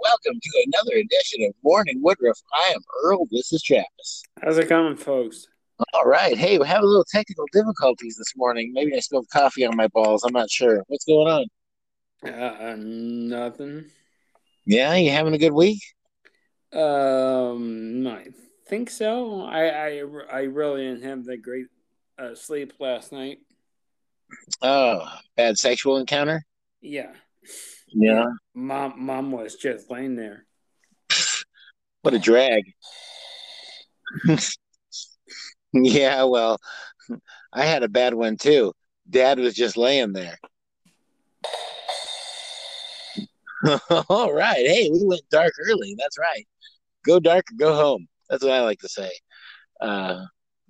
Welcome to another edition of Morning Woodruff. I am Earl. This is Travis. How's it going, folks? All right. Hey, we have a little technical difficulties this morning. Maybe I spilled coffee on my balls. I'm not sure. What's going on? Uh, nothing. Yeah, you having a good week? Um, I think so. I I, I really didn't have that great uh, sleep last night. Oh, bad sexual encounter? Yeah. Yeah. Mom, mom was just laying there. What a drag. yeah, well, I had a bad one too. Dad was just laying there. All right. Hey, we went dark early. That's right. Go dark or go home. That's what I like to say. Uh,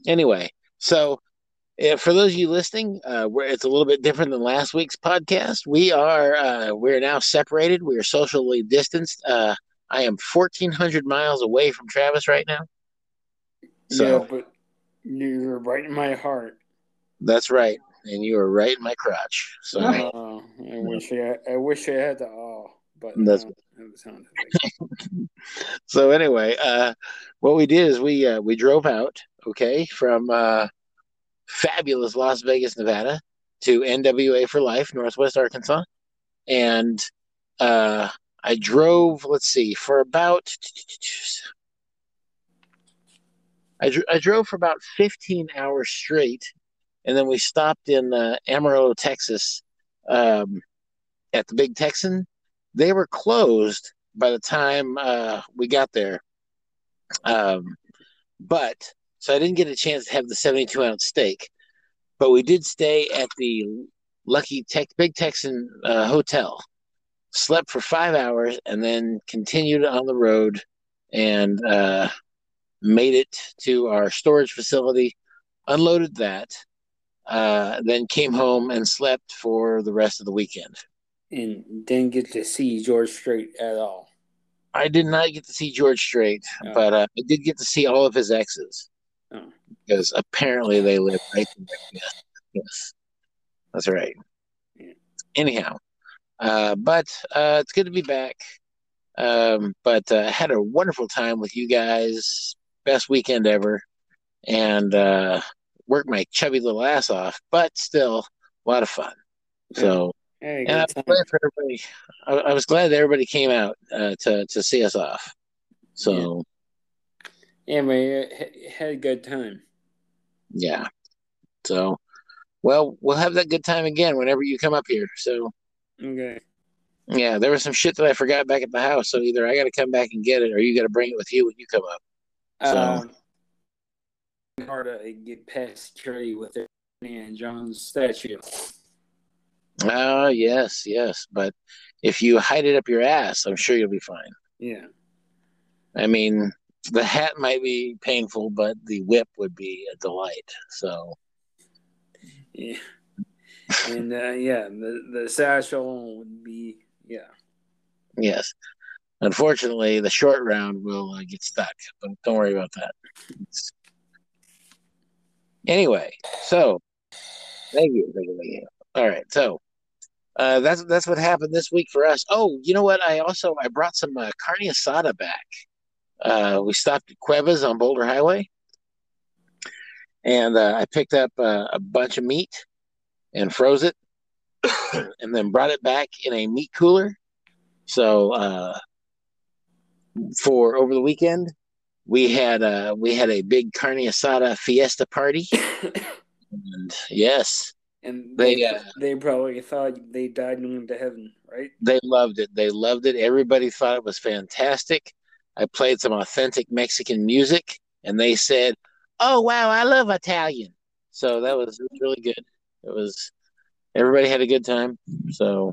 anyway, so for those of you listening, uh, where it's a little bit different than last week's podcast. We are uh, we're now separated. We are socially distanced. Uh, I am fourteen hundred miles away from Travis right now. So, yeah, but you're right in my heart. That's right, and you are right in my crotch. So uh, I wish I, I wish I had the oh, but that's. so anyway, uh, what we did is we uh, we drove out, okay, from uh, fabulous Las Vegas, Nevada, to NWA for Life, Northwest Arkansas, and uh, I drove. Let's see, for about I, dr- I drove for about 15 hours straight, and then we stopped in uh, Amarillo, Texas, um, at the Big Texan. They were closed by the time uh, we got there, um, but so I didn't get a chance to have the 72 ounce steak, but we did stay at the Lucky Tech Big Texan uh, Hotel. Slept for five hours and then continued on the road and uh, made it to our storage facility, unloaded that, uh, then came home and slept for the rest of the weekend. And didn't get to see George Strait at all. I did not get to see George Strait, oh. but uh, I did get to see all of his exes. Oh. Because apparently they live right there. Yes, yes. that's right. Yeah. Anyhow, uh, but uh, it's good to be back. Um, but uh, had a wonderful time with you guys. Best weekend ever, and uh, worked my chubby little ass off. But still, a lot of fun. So, hey, and I was, glad everybody, I, I, was glad that everybody came out uh, to to see us off. So. Yeah we had a good time. Yeah. So, well, we'll have that good time again whenever you come up here. So, okay. Yeah, there was some shit that I forgot back at the house. So either I got to come back and get it, or you got to bring it with you when you come up. So. Um, hard to get past security with it and John's statue. Oh yes, yes, but if you hide it up your ass, I'm sure you'll be fine. Yeah. I mean, the hat might be painful, but the whip would be a delight. So, yeah, and uh, yeah, the the satchel would be yeah. Yes, unfortunately, the short round will uh, get stuck, but don't worry about that. It's... Anyway, so thank you, thank you, thank you. All right, so. Uh, that's that's what happened this week for us. Oh, you know what? I also I brought some uh, carne asada back. Uh, we stopped at Cuevas on Boulder Highway, and uh, I picked up uh, a bunch of meat and froze it, and then brought it back in a meat cooler. So uh, for over the weekend, we had uh, we had a big carne asada fiesta party, and yes. And they they, uh, they probably thought they died and went to heaven, right? They loved it. They loved it. Everybody thought it was fantastic. I played some authentic Mexican music, and they said, "Oh wow, I love Italian." So that was really good. It was everybody had a good time. So,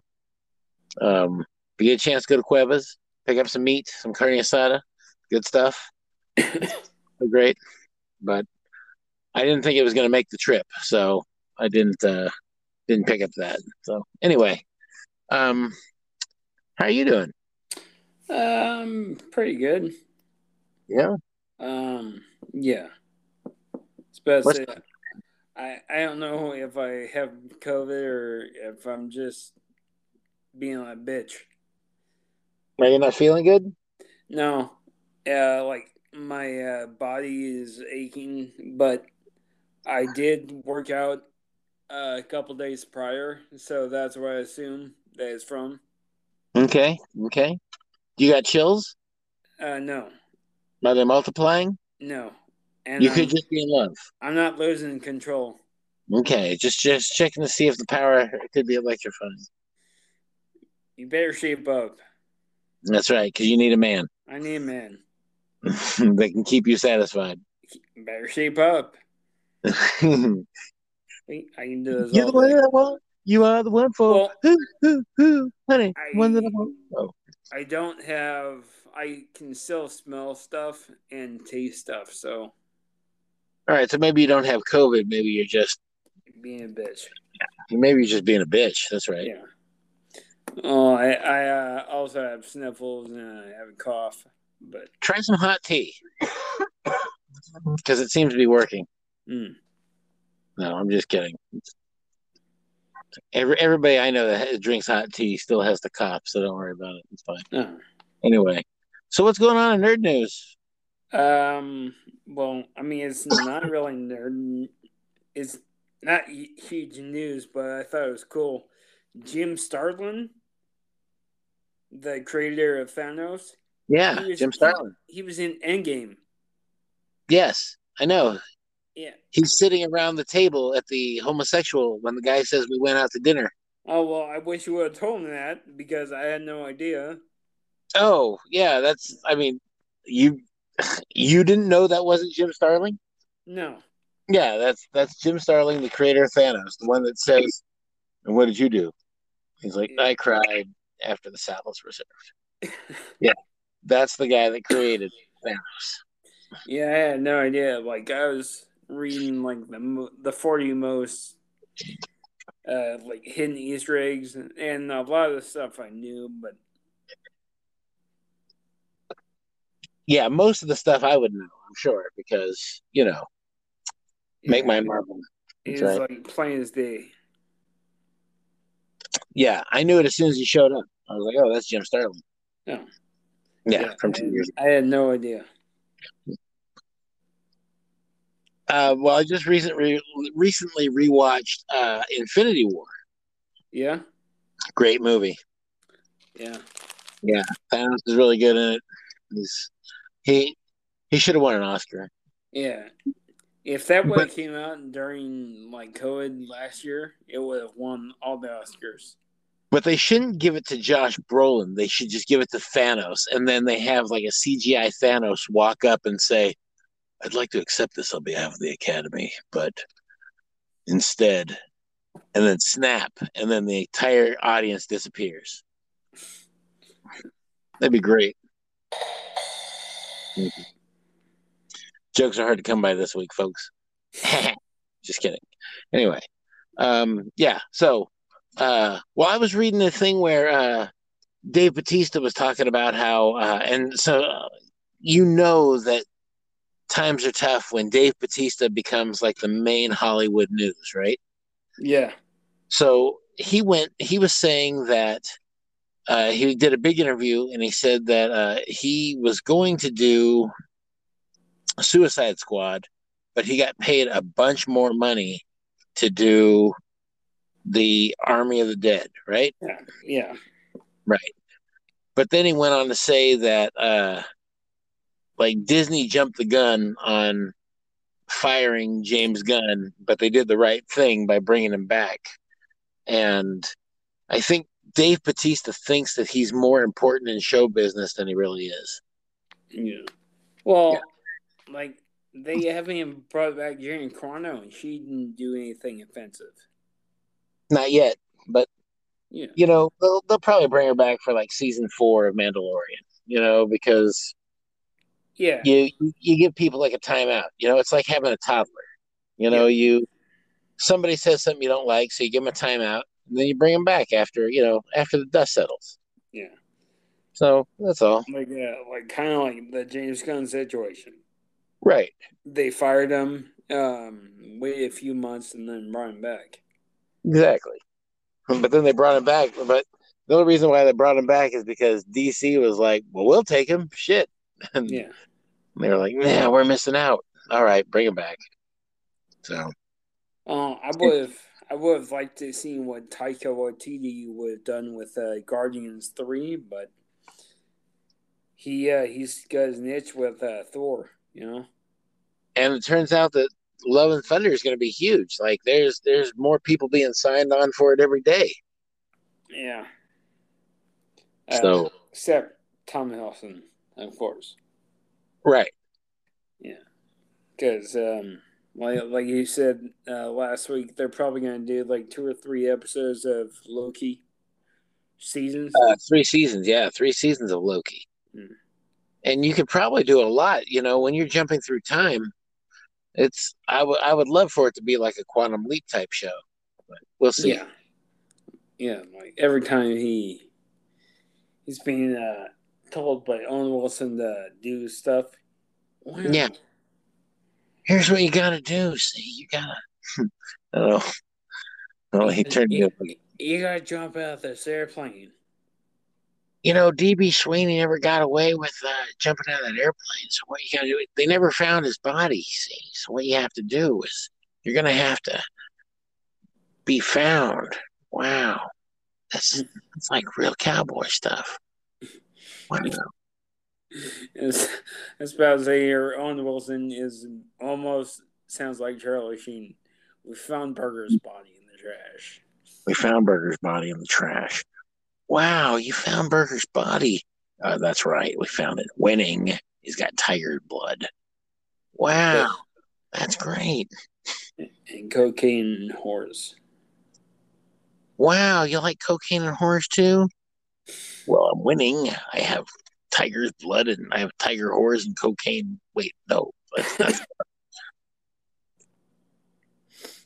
um, if you get a chance, to go to Cuevas, pick up some meat, some carne asada, good stuff. great, but I didn't think it was going to make the trip, so I didn't uh, didn't pick up that. So anyway, um, how are you doing? Um, pretty good. Yeah. Um, yeah. Especially, I I don't know if I have COVID or if I'm just being a bitch. Are you not feeling good? No, uh, like my uh, body is aching, but I did work out uh, a couple days prior, so that's where I assume that it's from. Okay, okay. You got chills? Uh, no, Are they multiplying? no, and You I'm, could just be in love. I'm not losing control. Okay, just just checking to see if the power could be electrifying. You better shape up. That's right, because you need a man I need a man. that can keep you satisfied. You better shape up. You're I can do this the all one that I want. You are the one for Well- who, who, who, honey. I- one that I want. Oh, I don't have. I can still smell stuff and taste stuff. So all right. So maybe you don't have COVID. Maybe you're just being a bitch. maybe you're just being a bitch. That's right. Yeah. Oh, I I uh, also have sniffles and I have a cough, but Try some hot tea because it seems to be working. mm, No, I'm just kidding. Every everybody I know that drinks hot tea still has the cough, so don't worry about it. It's fine. no. Anyway, so what's going on in nerd news? Um. Well, I mean, it's not really nerd. It's not huge news, but I thought it was cool. Jim Starlin, the creator of Thanos, Yeah, was- Jim Starlin. He, he was in Endgame. Yes, I know. Yeah. He's sitting around the table at the homosexual when the guy says we went out to dinner. Oh well, I wish you would have told me that because I had no idea. Oh, yeah, that's. I mean, you you didn't know that wasn't Jim Starlin? No. Yeah, that's that's Jim Starlin, the creator of Thanos, the one that says, "And what did you do?" He's like, "I cried after the saddles were served." Yeah, that's the guy that created Thanos. Yeah, I had no idea. Like I was reading like the the forty most uh like hidden Easter eggs and, and a lot of the stuff I knew, but Yeah, most of the stuff I would know, I'm sure, because you know, make yeah, my marvel. It That's was right. like plain as day. Yeah, I knew it as soon as he showed up. I was like, "Oh, that's Jim Starlin." Yeah. Yeah, from two years. I had no idea. Uh, well, I just recently recently rewatched uh, Infinity War. Yeah, Great movie. yeah, Yeah, Thanos is really good in it. He's he he should have won an Oscar. yeah. If that would have came out during like COVID last year, it would have won all the Oscars. But they shouldn't give it to Josh Brolin. They should just give it to Thanos, and then they have like a CGI Thanos walk up and say, "I'd like to accept this on behalf of the Academy," but instead, and then snap, and then the entire audience disappears. That'd be great. Jokes are hard to come by this week, folks. Just kidding. Anyway, um, yeah. So, uh, well, I was reading a thing where uh, Dave Batista was talking about how, uh, and so uh, you know that times are tough when Dave Batista becomes like the main Hollywood news, right? Yeah, So he went. He was saying that uh, he did a big interview, and he said that uh, he was going to do Suicide Squad, but he got paid a bunch more money to do the Army of the Dead, right? yeah, yeah. Right. But then he went on to say that uh like Disney jumped the gun on firing James Gunn, but they did the right thing by bringing him back. And I think Dave Batista thinks that he's more important in show business than he really is. Yeah. Well, like they haven't even brought back Gina Carano, and she didn't do anything offensive. Not yet, but Yeah. you know, they'll, they'll probably bring her back for like season 4 of Mandalorian, you know, because Yeah. you you give people like a timeout. You know, it's like having a toddler. You know, you somebody says something you don't like, so you give them a timeout, and then you bring them back after you know after the dust settles. Yeah. So that's all. Like uh, like kind of like the James Gunn situation. Right. They fired him, um, waited a few months, and then brought him back. Exactly. But then they brought him back. But the only reason why they brought him back is because DC was like, "Well, we'll take him." Shit, and Yeah. they were like, "Yeah, we're missing out." All right, bring it back. So Uh, I would have I would have liked to see what Taika Waititi would have done with uh, Guardians Three, but he uh, he's got his niche with uh, Thor. You know. and it turns out that Love and Thunder is going to be huge. Like there's there's more people being signed on for it every day. Yeah. Uh, So except Tom Hiddleston, of course, right, Yeah. because um, like like you said uh, last week, they're probably gonna do like two or three episodes of Loki seasons. uh, three seasons, yeah, three seasons of Loki, Hmm. and you could probably do a lot. You know, when you're jumping through time, it's I would I would love for it to be like a quantum leap type show, but we'll see. Yeah. Yeah, like every time he he's being uh, told by Owen Wilson to do stuff. wow. Yeah. Here's what you got to do. See, you gotta. Don't. Well, he turned you, up. you gotta jump out of this airplane. you know, DB Sweeney never got away with uh, jumping out of that airplane. So what you got to do? They never found his body. See, so what you have to do is you're gonna have to be found. Wow, that's that's like real cowboy stuff. It's, it's about to say here, Owen Wilson is almost sounds like Charlie Sheen. We found Burger's body in the trash. We found Burger's body in the trash. Wow, you found Burger's body. Uh, that's right, we found it. Winning. He's got tiger blood. Wow, that's great. And cocaine and whores. Wow, you like cocaine and whores too? Well, I'm winning. I have tiger's blood and I have tiger whores and cocaine. Wait, no, that's.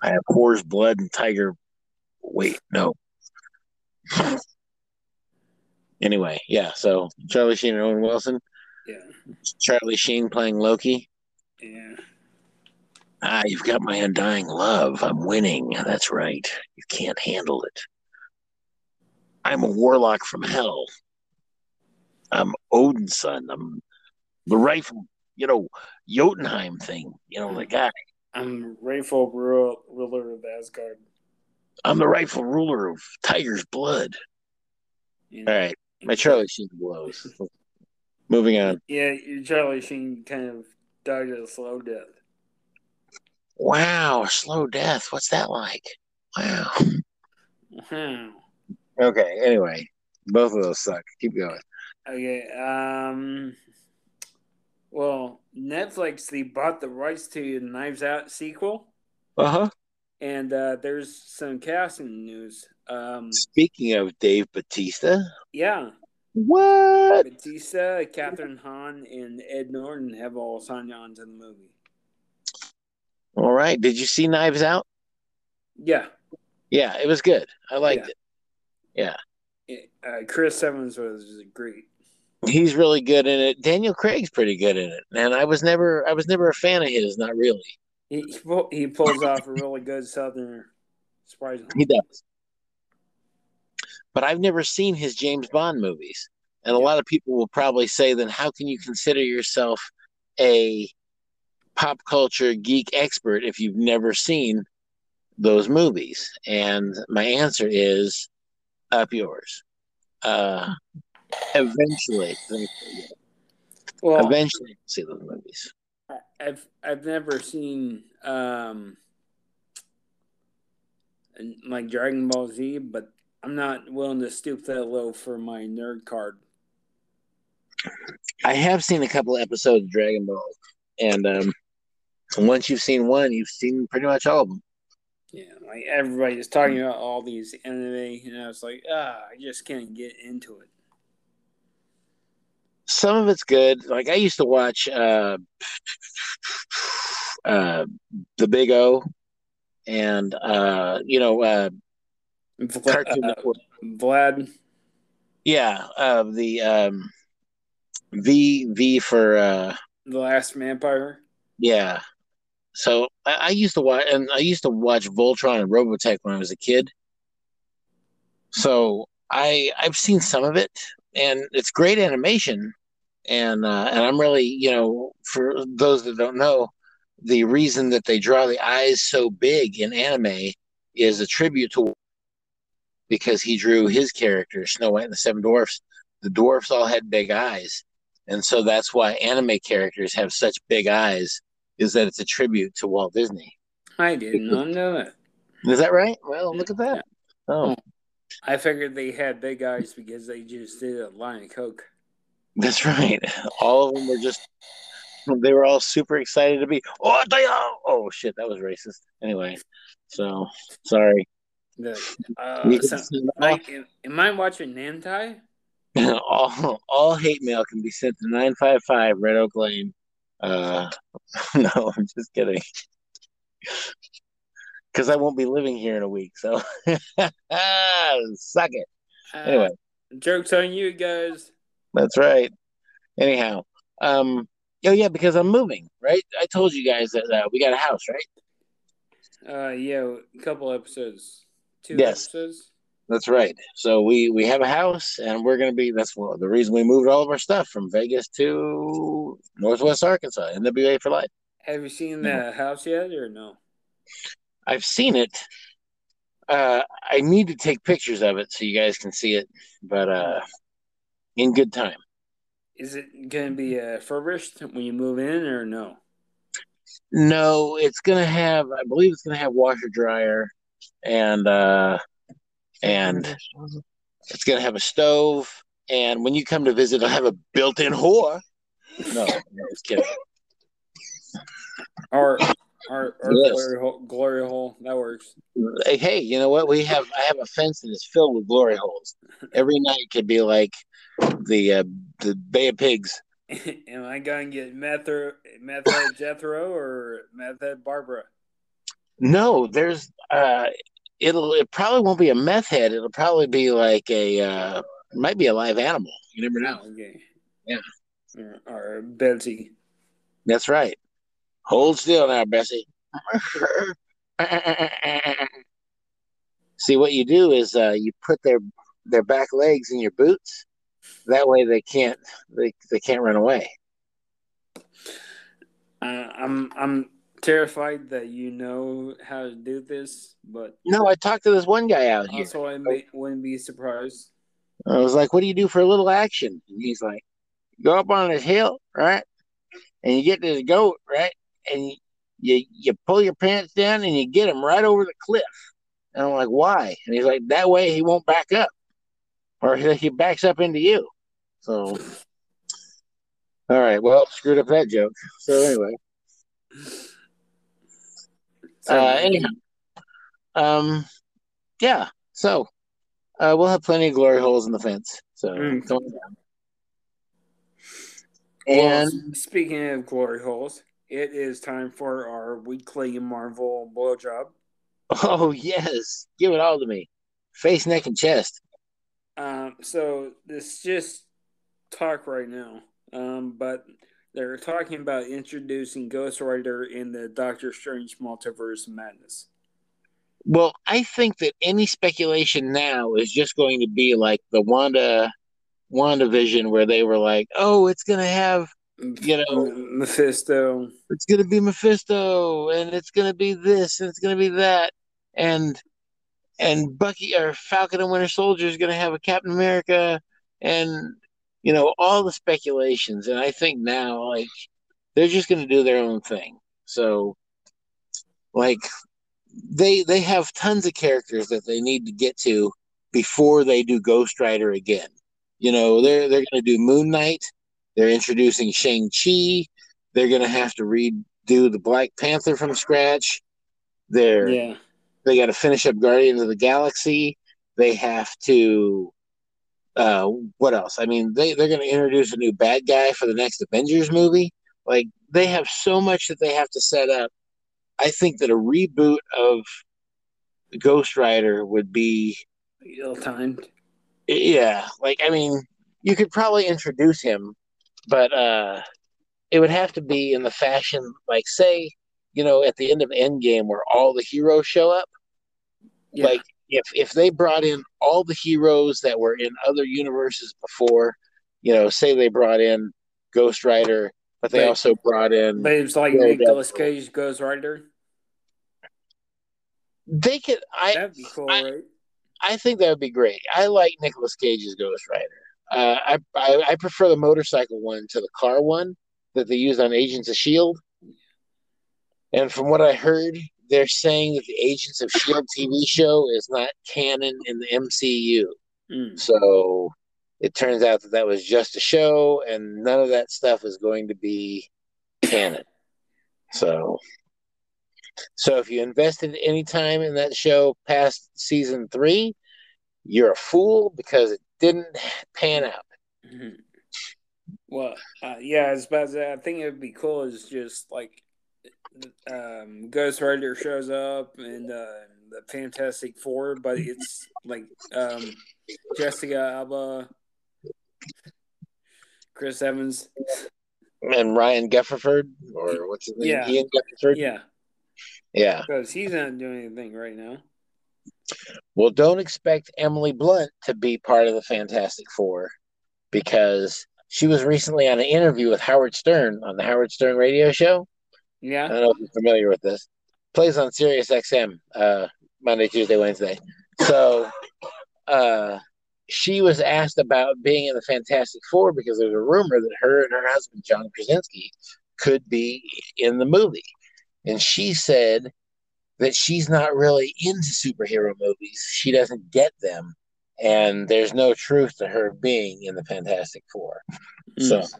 I have whores blood and tiger. Wait, no. anyway, yeah. So Charlie Sheen and Owen Wilson. Yeah. Charlie Sheen playing Loki. Yeah. Ah, you've got my undying love. I'm winning. That's right. You can't handle it. I'm a warlock from hell. I'm Odin's son. I'm the rifle, you know, Jotunheim thing. You know, the guy. I'm rightful ruler, ruler of Asgard. I'm the rightful ruler of Tiger's blood. All right, my Charlie Sheen blows. Moving on. Yeah, your Charlie Sheen kind of died a slow death. Wow, slow death. What's that like? Wow. Wow. Okay. Anyway, both of those suck. Keep going. Okay. Um. Well, Netflix they bought the rights to the Knives Out sequel, Uh huh. and uh, there's some casting news. Um. Speaking of Dave Batista, Yeah, what? Batista, Kathryn Hahn, and Ed Norton have all signed on to the movie. All right. Did you see Knives Out? Yeah. Yeah, it was good. I liked Yeah. it. Yeah. Uh, Chris Evans was great. He's really good in it. Daniel Craig's pretty good in it. And I was never I was never a fan of his, not really. He he, pull, he pulls off a really good Southerner. Surprisingly. He does. But I've never seen his James Bond movies. And a lot of people will probably say, then how can you consider yourself a pop culture geek expert if you've never seen those movies? And my answer is up yours. Uh, eventually, Well, eventually, see those movies. I've I've never seen um like Dragon Ball Z, but I'm not willing to stoop that low for my nerd card. I have seen a couple episodes of Dragon Ball, and um, once you've seen one, you've seen pretty much all of them. Yeah, like everybody's talking about all these anime, and I was like, ah, I just can't get into it. Some of it's good. Like I used to watch uh, uh, the Big O, and uh, you know, uh, Vla- Cartoon uh, Vlad, Yeah, uh, the um, V V for uh, the Last Vampire. yeah. So I, I used to watch, and I used to watch Voltron and Robotech when I was a kid. So I I've seen some of it, and it's great animation, and uh, and I'm really you know for those that don't know, the reason that they draw the eyes so big in anime is a tribute to because he drew his character Snow White and the Seven Dwarfs. The dwarfs all had big eyes, and so that's why anime characters have such big eyes. Is that it's a tribute to Walt Disney? I did not know that. Is that right? Well, look at that. Oh, I figured they had big eyes because they just did a line of coke. that's right. All of them were just. They were all super excited to be. Oh, they are. Oh shit, that was racist. Anyway, so sorry. The, uh, so, like, am, am I watching hentai? all all hate mail can be sent to 955 Red Oak Lane. Uh, no, I'm just kidding. Because I won't be living here in a week, so suck it. Uh, Anyway, jokes on you guys. that's right. Anyhow, um, oh yeah, because I'm moving, right? I told you guys that uh, we got a house, right? Uh, yeah, a couple episodes, two Yes. episodes. That's right. So we we have a house, and we're gonna be. That's the reason we moved all of our stuff from Vegas to Northwest Arkansas, NWA for life. Have you seen the house yet, or no? I've seen it. Uh, I need to take pictures of it so you guys can see it, but uh, in good time. Is it gonna be uh, furbished when you move in, or no? No, it's gonna have. I believe it's gonna have washer dryer, and uh, and it's gonna have a stove. And when you come to visit, I'll have a built-in whore. No, no, I was kidding. Our or, or Yes. glory hole, glory hole that works. Hey, hey, you know what? We have. I have a fence that is filled with glory holes. Every night could be like the uh, the Bay of Pigs. Am I gonna get meth or meth Jethro or meth Barbara? No, there's uh it'll it probably won't be a meth head. It'll probably be like a uh might be a live animal. You never know. Okay. Yeah. Or, or Betsy. That's right. Hold still now, Bessie. See what you do is uh you put their their back legs in your boots. That way they can't they, they can't run away. Uh, I'm I'm terrified that you know how to do this, but No, I talked to this one guy out here. So I may, wouldn't be surprised. I was like, "What do you do for a little action?" And he's like, "Go up on this hill, right? And you get this goat, right? And you you, pull your pants down and you get him right over the cliff." And I'm like, "Why?" And he's like, "That way he won't back up, or he backs up into you." So, all right, well, screwed up that joke. So anyway, So, uh, anyhow, um, yeah. So uh, we'll have plenty of glory holes in the fence. So Mm. come on down. well, And speaking of glory holes, it is time for our weekly Marvel blowjob. Oh yes, give it all to me. Face, neck, and chest. Um, so this just talk right now, um, but they're talking about introducing Ghost Rider in the Doctor Strange Multiverse Madness. Well, I think that any speculation now is just going to be like the Wanda WandaVision where they were like, "Oh, it's going to have You know- Mephisto. it's going to be Mephisto and it's going to be this and it's going to be that." And and Bucky or Falcon and Winter Soldier is going to have a Captain America and you know, all the speculations and I think now like they're just going to do their own thing. So like they they have tons of characters that they need to get to before they do Ghost Rider again. You know, they're they're going to do Moon Knight. They're introducing Shang Chi. They're going to have to redo the Black Panther from scratch. They're Yeah. they got to finish up Guardians of the Galaxy. They have to. Uh, what else? I mean, they they're going to introduce a new bad guy for the next Avengers movie. Like they have so much that they have to set up. I think that a reboot of Ghost Rider would be, Ill timed. yeah. Like I mean, you could probably introduce him, but uh, it would have to be in the fashion like say, you know, at the end of Endgame where all the heroes show up. Yeah. Like if if they brought in all the heroes that were in other universes before, you know, say they brought in Ghost Rider, but they But- also brought in But it's like Yeah, Nicolas. Cage Ghost Rider. they could I That'd be cool, I- right? I think that would be great. I like Nicolas Cage's Ghost Rider. Uh, I, I I prefer the motorcycle one to the car one that they used on Agents of Shield. And from what I heard, they're saying that the Agents of Shield TV show is not canon in the MCU. Mm. So it turns out that that was just a show, and none of that stuff is going to be canon. So, so if you invested any time in that show past season three, you're a fool because it didn't pan out. Mhm. Well, uh, yeah, I was about to I think it would be cool is just like um, Ghost Rider shows up and uh, the Fantastic Four, but it's like um, Jessica Alba, Chris Evans. And Ryan Gefford, or what's his name? Yeah. Ian Gefford. Yeah, yeah. because he's not doing anything right now. Well, don't expect Emily Blunt to be part of the Fantastic Four because she was recently on an interview with Howard Stern on the Howard Stern radio show. I don't know if you're familiar with this. Plays on Sirius XM uh, Monday, Tuesday, Wednesday. So uh, she was asked about being in the Fantastic Four because there's a rumor that her and her husband, John Krasinski, could be in the movie. And she said that she's not really into superhero movies. She doesn't get them. And there's no truth to her being in the Fantastic Four. So Mm.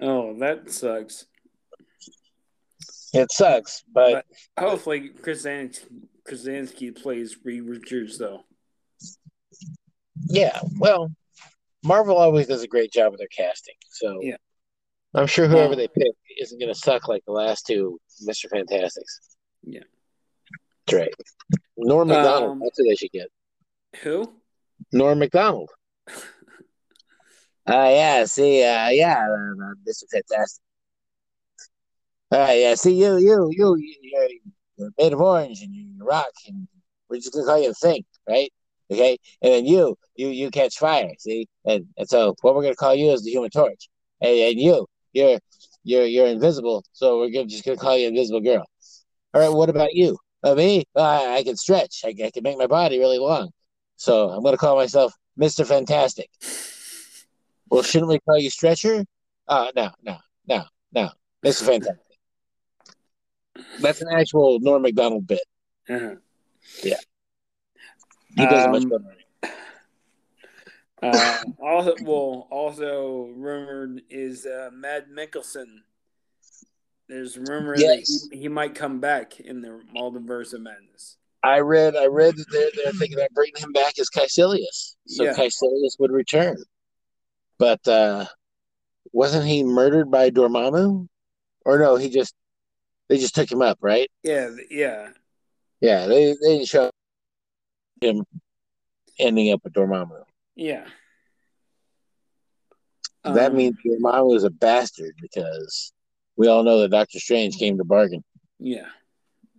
oh, that sucks. It sucks, but Hopefully, Krasinski, Krasinski plays Reed Richards though. Yeah, well, Marvel always does a great job with their casting. So Yeah. I'm sure whoever Um, they pick isn't going to suck like the last two Mr. Fantastics. Yeah. That's right. Norm Macdonald. Um, that's who they should get. Who? Norm Macdonald. Uh, yeah, see, uh, yeah, uh, uh, Mr. Fantastic. Uh, yeah, see, you, you, you, you you're, you're made of orange and you, you rock, and we're just to call you the thing, right? Okay? And then you, you, you catch fire, see? And, and so what we're to call you is the human torch. And, and you, you're, you're, you're invisible, so we're gonna, just to call you Invisible Girl. All right, what about you? Uh, me, uh, I can stretch. I, I can make my body really long. So I'm to call myself Mr. Fantastic. Well, shouldn't we call you Stretcher? Uh, no, no, no, no. Mr. Fantastic. That's an actual Norm Macdonald bit. Uh-huh. He does it much Um, better. Uh, also, well, also rumored is uh, Mads Mikkelsen. There's rumor Yes. that he, he might come back in the Multiverse of Madness. I read, I read that they're, they're thinking about bringing him back as Kaecilius, so Yeah. Kaecilius would return. But uh, wasn't he murdered by Dormammu? Or no, he just they just took him up, right? Yeah, yeah, Yeah, they they didn't show him ending up with Dormammu. yeah. that Um, means Dormammu is a bastard because we all know that Doctor Strange came to bargain. yeah.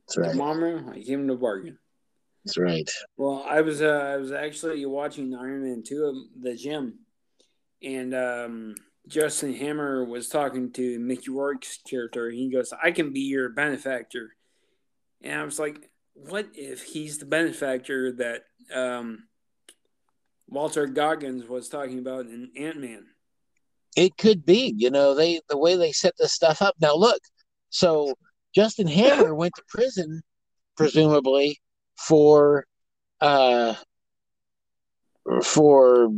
That's right. Dormammu, I gave him the bargain. That's right. Well, I was uh, I was actually watching Iron Man two of the gym, and um, Justin Hammer was talking to Mickey Rourke's character. He goes, "I can be your benefactor," and I was like, "What if he's the benefactor that um, Walton Goggins was talking about in Ant Man?" It could be, you know, they the way they set this stuff up. Now look, so Justin Hammer went to prison, presumably for uh for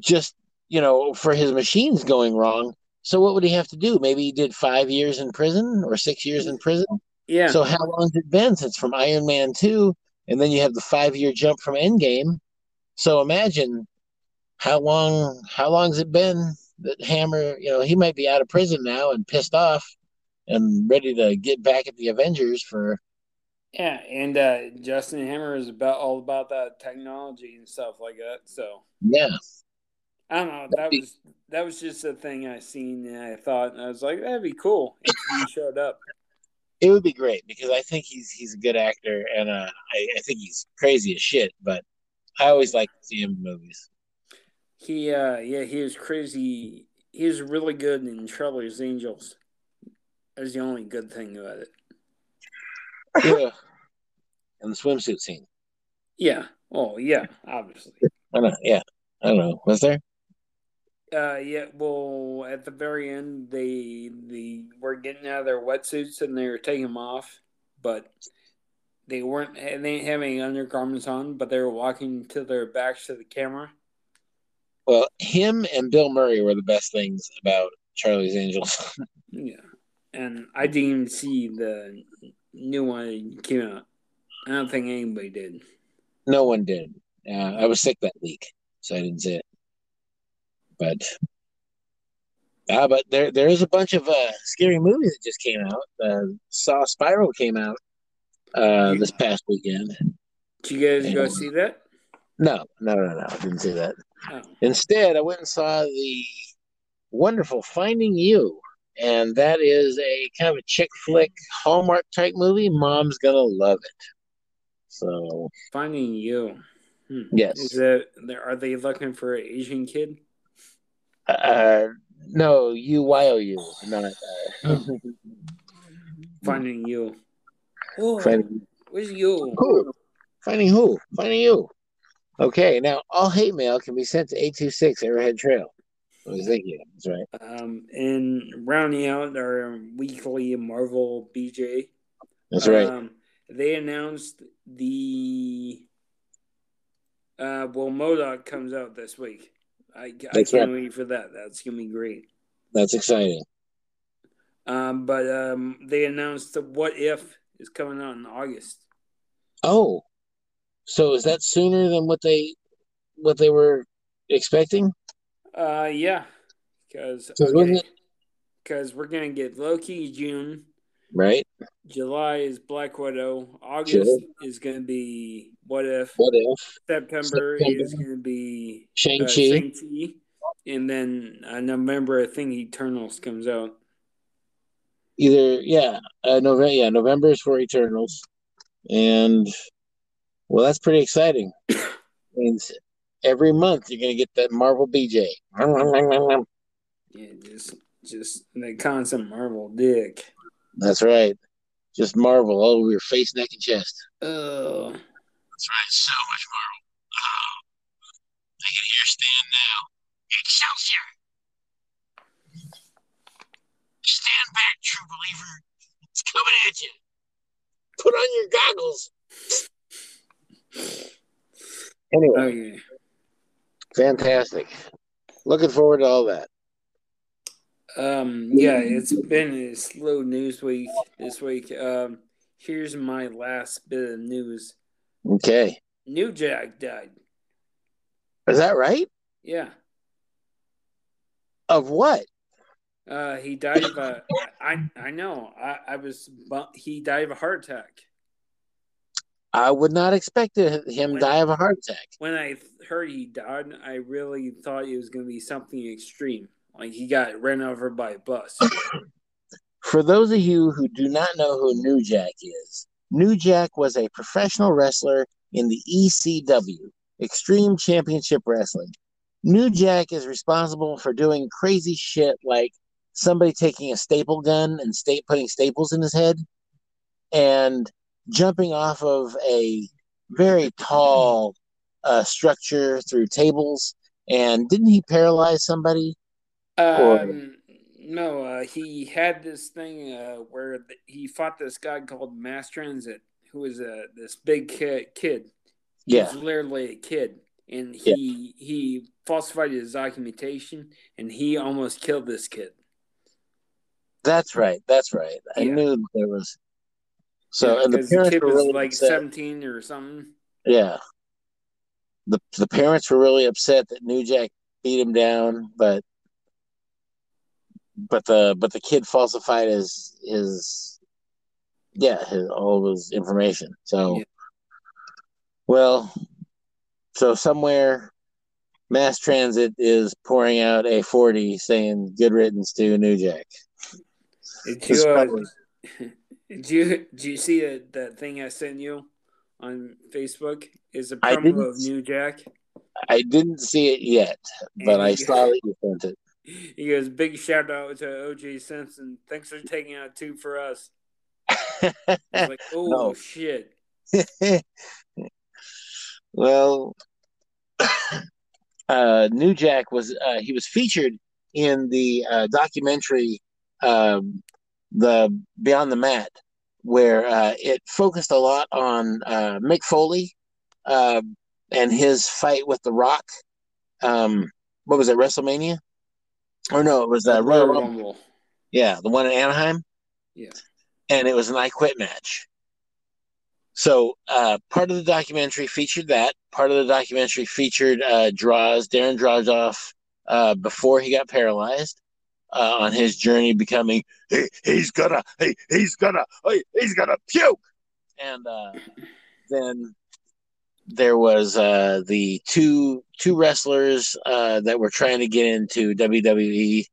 just you know for his machines going wrong. So what would he have to do? Maybe he did five years in prison or six years in prison. Yeah, So how long has it been since from Iron Man two, and then you have the five year jump from Endgame? So imagine how long how long has it been that Hammer? You know, he might be out of prison now and pissed off and ready to get back at the Avengers for. yeah, and uh, Justin Hammer is about all about that technology and stuff like that. So Yeah, I don't know. That was that was just a thing I seen and I thought and I was like, that'd be cool if he showed up. It would be great because I think he's he's a good actor, and uh, I, I think he's crazy as shit. But I always like to see him in movies. He, uh, yeah, he was crazy. He was really good in Charlie's Angels. That's the only good thing about it. Yeah, and the swimsuit scene. Yeah. Oh, yeah. Obviously. I know. Yeah, I don't know. Was there? Uh, yeah. Well, at the very end, they they were getting out of their wetsuits and they were taking them off, but they weren't. They didn't have any undergarments on, but they were walking to their backs to the camera. Well, him and Bill Murray were the best things about Charlie's Angels. yeah, and I didn't even see the new one came out. I don't think anybody did. No one did. Uh, I was sick that week, so I didn't see it. But uh, but there there is a bunch of uh, scary movies that just came out. Uh, Saw Spiral came out uh, this past weekend. Did you guys and, go see that? No, no, no, no. I didn't see that. Oh. Instead, I went and saw the wonderful Finding You, and that is a kind of a chick flick Hallmark type movie. Mom's gonna love it. So Finding You. Hmm. Yes. Is that are they looking for an Asian kid? Uh, no, U Y O U, not uh... Finding You. Oh, Finding... Where's you? Who? Finding who? Finding you. Okay, now all hate mail can be sent to 826 Arrowhead Trail. I was thinking, that's right. Um, and rounding out our weekly Marvel BJ. That's right. Um, they announced the uh, well, MODOK comes out this week. I, I can't right. wait for that. That's gonna be great. That's exciting. Um, but um, they announced the What If is coming out in August. Oh, so is that sooner than what they what they were expecting? Uh, yeah, because because we're gonna get Loki June, right? July is Black Widow. August sure. is gonna be What If. What If? September, September. is gonna be Shang Chi. Uh, And then uh, November, I think Eternals comes out. Either yeah, uh, November yeah, November is for Eternals, and well, that's pretty exciting. means every month you're gonna get that Marvel BJ. Yeah, just just the constant Marvel dick. That's right. Just Marvel all over your face, neck, and chest. Oh. That's right. So much Marvel. Oh. Can hear now. Excelsior! Stand back, true believer. It's coming at you. Put on your goggles. Anyway, okay. fantastic. Looking forward to all that. Um, yeah, it's been a slow news week this week. Um, here's my last bit of news. Okay. New Jack died. Is that right? Yeah. Of what? Uh, he died of a. I I know. I I was. He died of a heart attack. I would not expect him when, die of a heart attack. When I heard he died, I really thought it was going to be something extreme, like he got ran over by a bus. For those of you who do not know who New Jack is, New Jack was a professional wrestler in the ECW, Extreme Championship Wrestling. New Jack is responsible for doing crazy shit like somebody taking a staple gun and sta- putting staples in his head and jumping off of a very tall uh, structure through tables. And didn't he paralyze somebody? Um, or... no, uh, he had this thing uh, where he fought this guy called Mass Transit, who was a this big kid. kid. He yeah, was literally a kid, and he yeah. he falsified his documentation, and he almost killed this kid. That's right. That's right. I yeah. knew there was so yeah, and the parents the kid were really like upset. seventeen or something. Yeah. The the parents were really upset that New Jack beat him down, but but the but the kid falsified his his yeah his, all of his information. So yeah. Well, so somewhere mass transit is pouring out a 40 saying good riddance to new jack it's, uh, Did you did you see that, that thing I sent you on Facebook? Is a promo of New Jack. I didn't see it yet, but And I saw that you sent it. He goes, big shout out to OJ Simpson. Thanks for taking out two for us. Like, oh No. shit. Well, uh, New Jack was uh, he was featured in the uh, documentary um, the Beyond the Mat, where uh, it focused a lot on uh, Mick Foley uh, and his fight with The Rock. Um, what was it, WrestleMania? Or no, it was uh, Royal Rumble. Rumble. Yeah, the one in Anaheim. Yeah. and it was an I Quit match. So uh, part of the documentary featured that. Part of the documentary featured uh, Droz, Darren Drozdov, uh, before he got paralyzed, uh, on his journey becoming. He, he's gonna. He, he's gonna. He, he's gonna puke. And uh, then there was uh, the two two wrestlers uh, that were trying to get into WWE,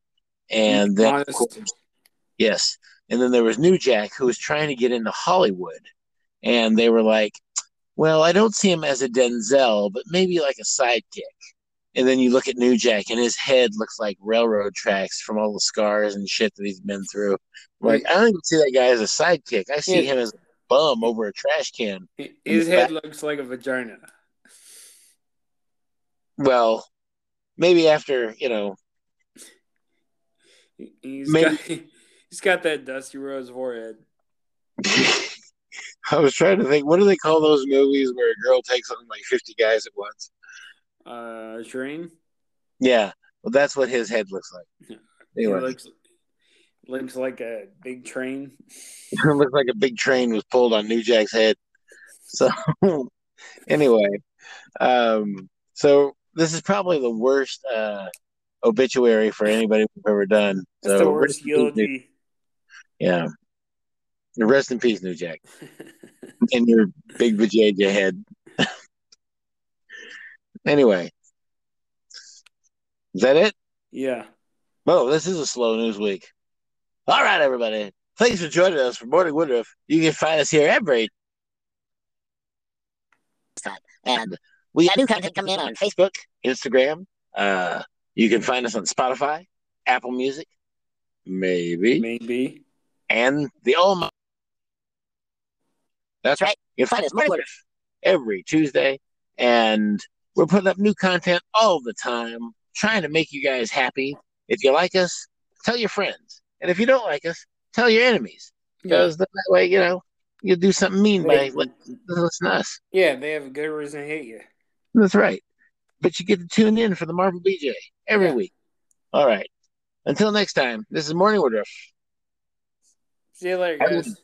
and then course, Yes. And then there was New Jack who was trying to get into Hollywood. And they were like, well, I don't see him as a Denzel, but maybe like a sidekick. And then you look at New Jack and his head looks like railroad tracks from all the scars and shit that he's been through. Like, I don't even see that guy as a sidekick. I see Yeah. him as a bum over a trash can. His head looks like a vagina. Well, maybe after, you know, He's Maybe- got he's got that Dusty Rhodes forehead. I was trying to think, what do they call those movies where a girl takes on like 50 guys at once? Uh, Shrine. Yeah. Well, that's what his head looks like. He Anyway. looks looks like a big train. it looked like a big train was pulled on New Jack's head. So anyway, um, so this is probably the worst uh, obituary for anybody we've ever done. That's So the worst rest in peace, New- eulogy. yeah. Rest in peace, New Jack, and your big vajayjay head. anyway, is that it? yeah. Oh, this is a slow news week. All right, everybody. Thanks for joining us for Morning Woodruff. You can find us here every time. And we got new content coming in on Facebook, Instagram. Uh, you can find us on Spotify, Apple Music, maybe, Maybe. and the All. That's right. You can find us Morning every Tuesday. And we're putting up new content all the time, trying to make you guys happy. If you like us, tell your friends. And if you don't like us, tell your enemies. Yeah. Because that way, you know, you'll do something mean by They- li- listening to us. yeah, they have a good reason to hate you. That's right. But you get to tune in for the Marvel BJ every Yeah. week. All right. Until next time, this is Morning Woodruff. See you later, guys.